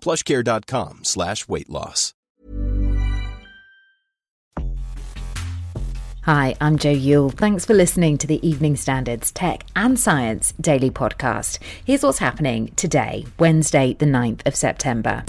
plushcare.com slash weight loss. Hi, I'm Joe Yule. Thanks for listening to the Evening Standards Tech and Science Daily Podcast. Here's what's happening today, Wednesday, the 9th of September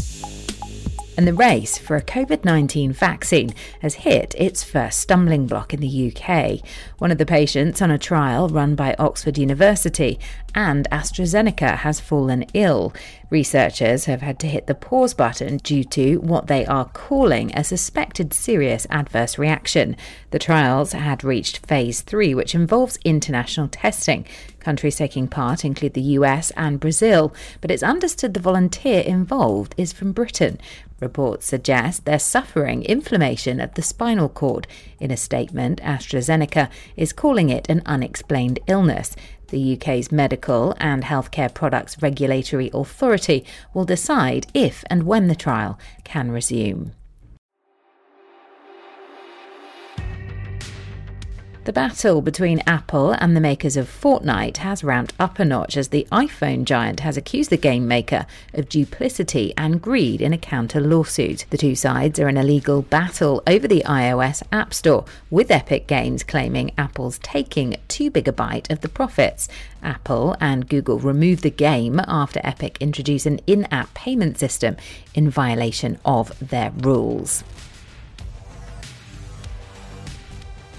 and the race for a COVID 19 vaccine has hit its first stumbling block in the UK. One of the patients on a trial run by Oxford University and AstraZeneca has fallen ill. Researchers have had to hit the pause button due to what they are calling a suspected serious adverse reaction. The trials had reached phase three, which involves international testing. Countries taking part include the US and Brazil, but it's understood the volunteer involved is from Britain. Reports suggest they're suffering inflammation of the spinal cord. In a statement, AstraZeneca is calling it an unexplained illness. The UK's Medical and Healthcare Products Regulatory Authority will decide if and when the trial can resume. The battle between Apple and the makers of Fortnite has ramped up a notch as the iPhone giant has accused the game maker of duplicity and greed in a counter lawsuit. The two sides are in a legal battle over the iOS App Store, with Epic Games claiming Apple's taking too big a bite of the profits. Apple and Google removed the game after Epic introduced an in app payment system in violation of their rules.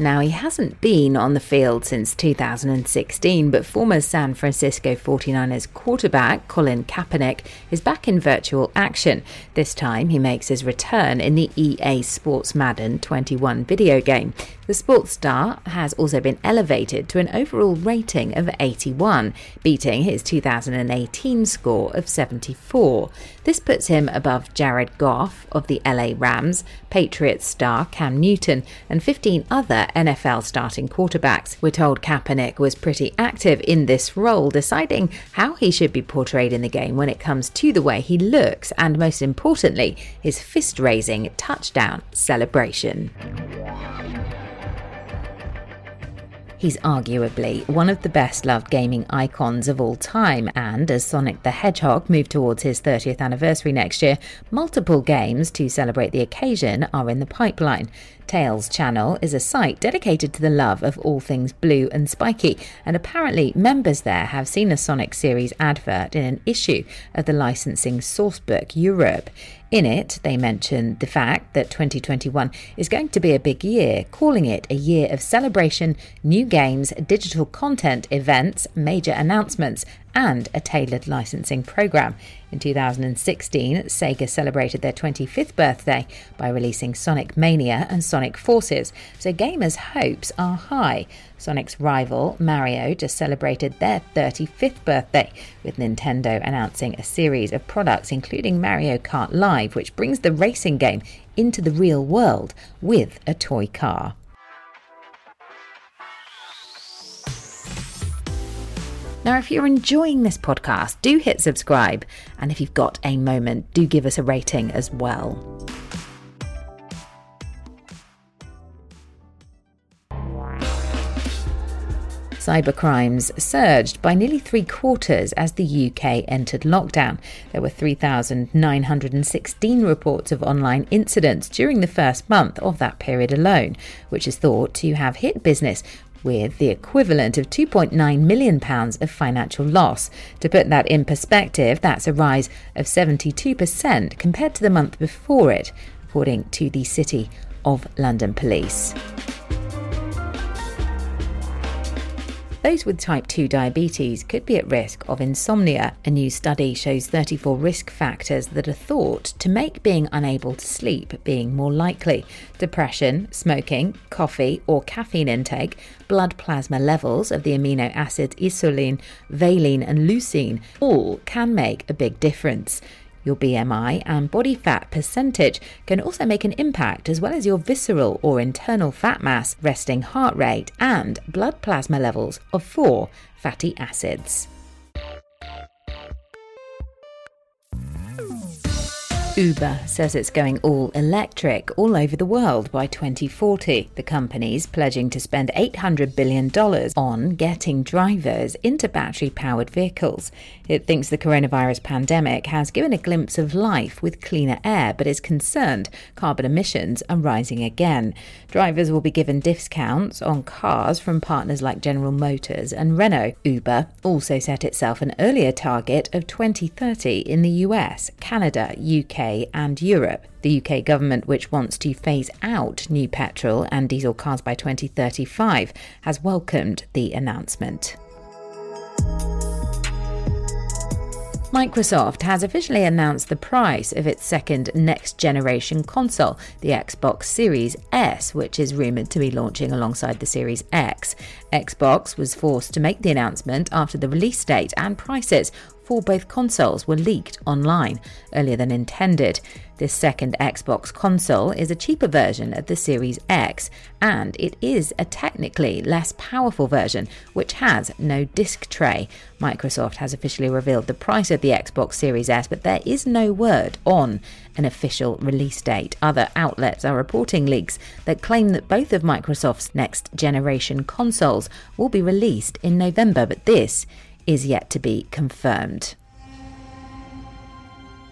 Now, he hasn't been on the field since 2016, but former San Francisco 49ers quarterback Colin Kaepernick is back in virtual action. This time, he makes his return in the EA Sports Madden 21 video game. The sports star has also been elevated to an overall rating of 81, beating his 2018 score of 74. This puts him above Jared Goff of the LA Rams, Patriots star Cam Newton, and 15 other NFL starting quarterbacks. We're told Kaepernick was pretty active in this role, deciding how he should be portrayed in the game when it comes to the way he looks and, most importantly, his fist raising touchdown celebration. He's arguably one of the best loved gaming icons of all time, and as Sonic the Hedgehog moved towards his 30th anniversary next year, multiple games to celebrate the occasion are in the pipeline. Tails channel is a site dedicated to the love of all things blue and spiky, and apparently members there have seen a Sonic series advert in an issue of the licensing sourcebook Europe. In it, they mention the fact that 2021 is going to be a big year, calling it a year of celebration, new games, digital content, events, major announcements, and a tailored licensing program. In 2016, Sega celebrated their 25th birthday by releasing Sonic Mania and Sonic Forces, so gamers' hopes are high. Sonic's rival, Mario, just celebrated their 35th birthday, with Nintendo announcing a series of products, including Mario Kart Live, which brings the racing game into the real world with a toy car. Now, if you're enjoying this podcast, do hit subscribe. And if you've got a moment, do give us a rating as well. Cybercrimes surged by nearly three quarters as the UK entered lockdown. There were 3,916 reports of online incidents during the first month of that period alone, which is thought to have hit business with the equivalent of £2.9 million of financial loss. To put that in perspective, that's a rise of 72% compared to the month before it. according to the City of London Police. Those with type 2 diabetes could be at risk of insomnia. A new study shows 34 risk factors that are thought to make being unable to sleep being more likely. Depression, smoking, coffee or caffeine intake, blood plasma levels of the amino acids isoleucine, valine, and leucine all can make a big difference. Your BMI and body fat percentage can also make an impact, as well as your visceral or internal fat mass, resting heart rate, and blood plasma levels of four fatty acids. Uber says it's going all electric all over the world by 2040. The company's pledging to spend $800 billion on getting drivers into battery powered vehicles. It thinks the coronavirus pandemic has given a glimpse of life with cleaner air, but is concerned carbon emissions are rising again. Drivers will be given discounts on cars from partners like General Motors and Renault. Uber also set itself an earlier target of 2030 in the US, Canada, UK, and Europe. The UK government, which wants to phase out new petrol and diesel cars by 2035, has welcomed the announcement. Microsoft has officially announced the price of its second next generation console, the Xbox Series S, which is rumoured to be launching alongside the Series X. Xbox was forced to make the announcement after the release date and prices for both consoles were leaked online earlier than intended. This second Xbox console is a cheaper version of the Series X, and it is a technically less powerful version, which has no disc tray. Microsoft has officially revealed the price of the Xbox Series S, but there is no word on an official release date. Other outlets are reporting leaks that claim that both of Microsoft's next generation consoles will be released in November, but this is yet to be confirmed.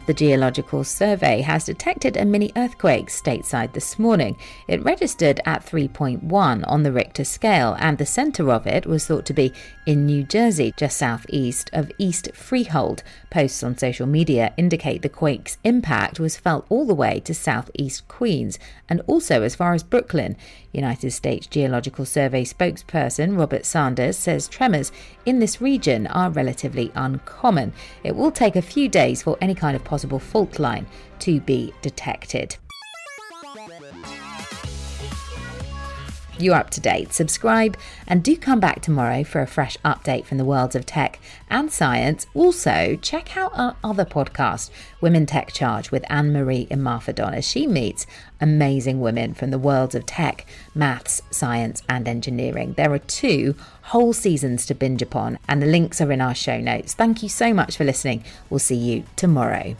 The Geological Survey has detected a mini earthquake stateside this morning. It registered at 3.1 on the Richter scale, and the centre of it was thought to be in New Jersey, just southeast of East Freehold. Posts on social media indicate the quake's impact was felt all the way to southeast Queens and also as far as Brooklyn. United States Geological Survey spokesperson Robert Sanders says tremors in this region are relatively uncommon. It will take a few days for any kind of possible fault line to be detected. You're up to date. Subscribe and do come back tomorrow for a fresh update from the worlds of tech and science. Also, check out our other podcast, Women Tech Charge, with Anne Marie Imafidon, as she meets amazing women from the worlds of tech, maths, science, and engineering. There are two whole seasons to binge upon, and the links are in our show notes. Thank you so much for listening. We'll see you tomorrow.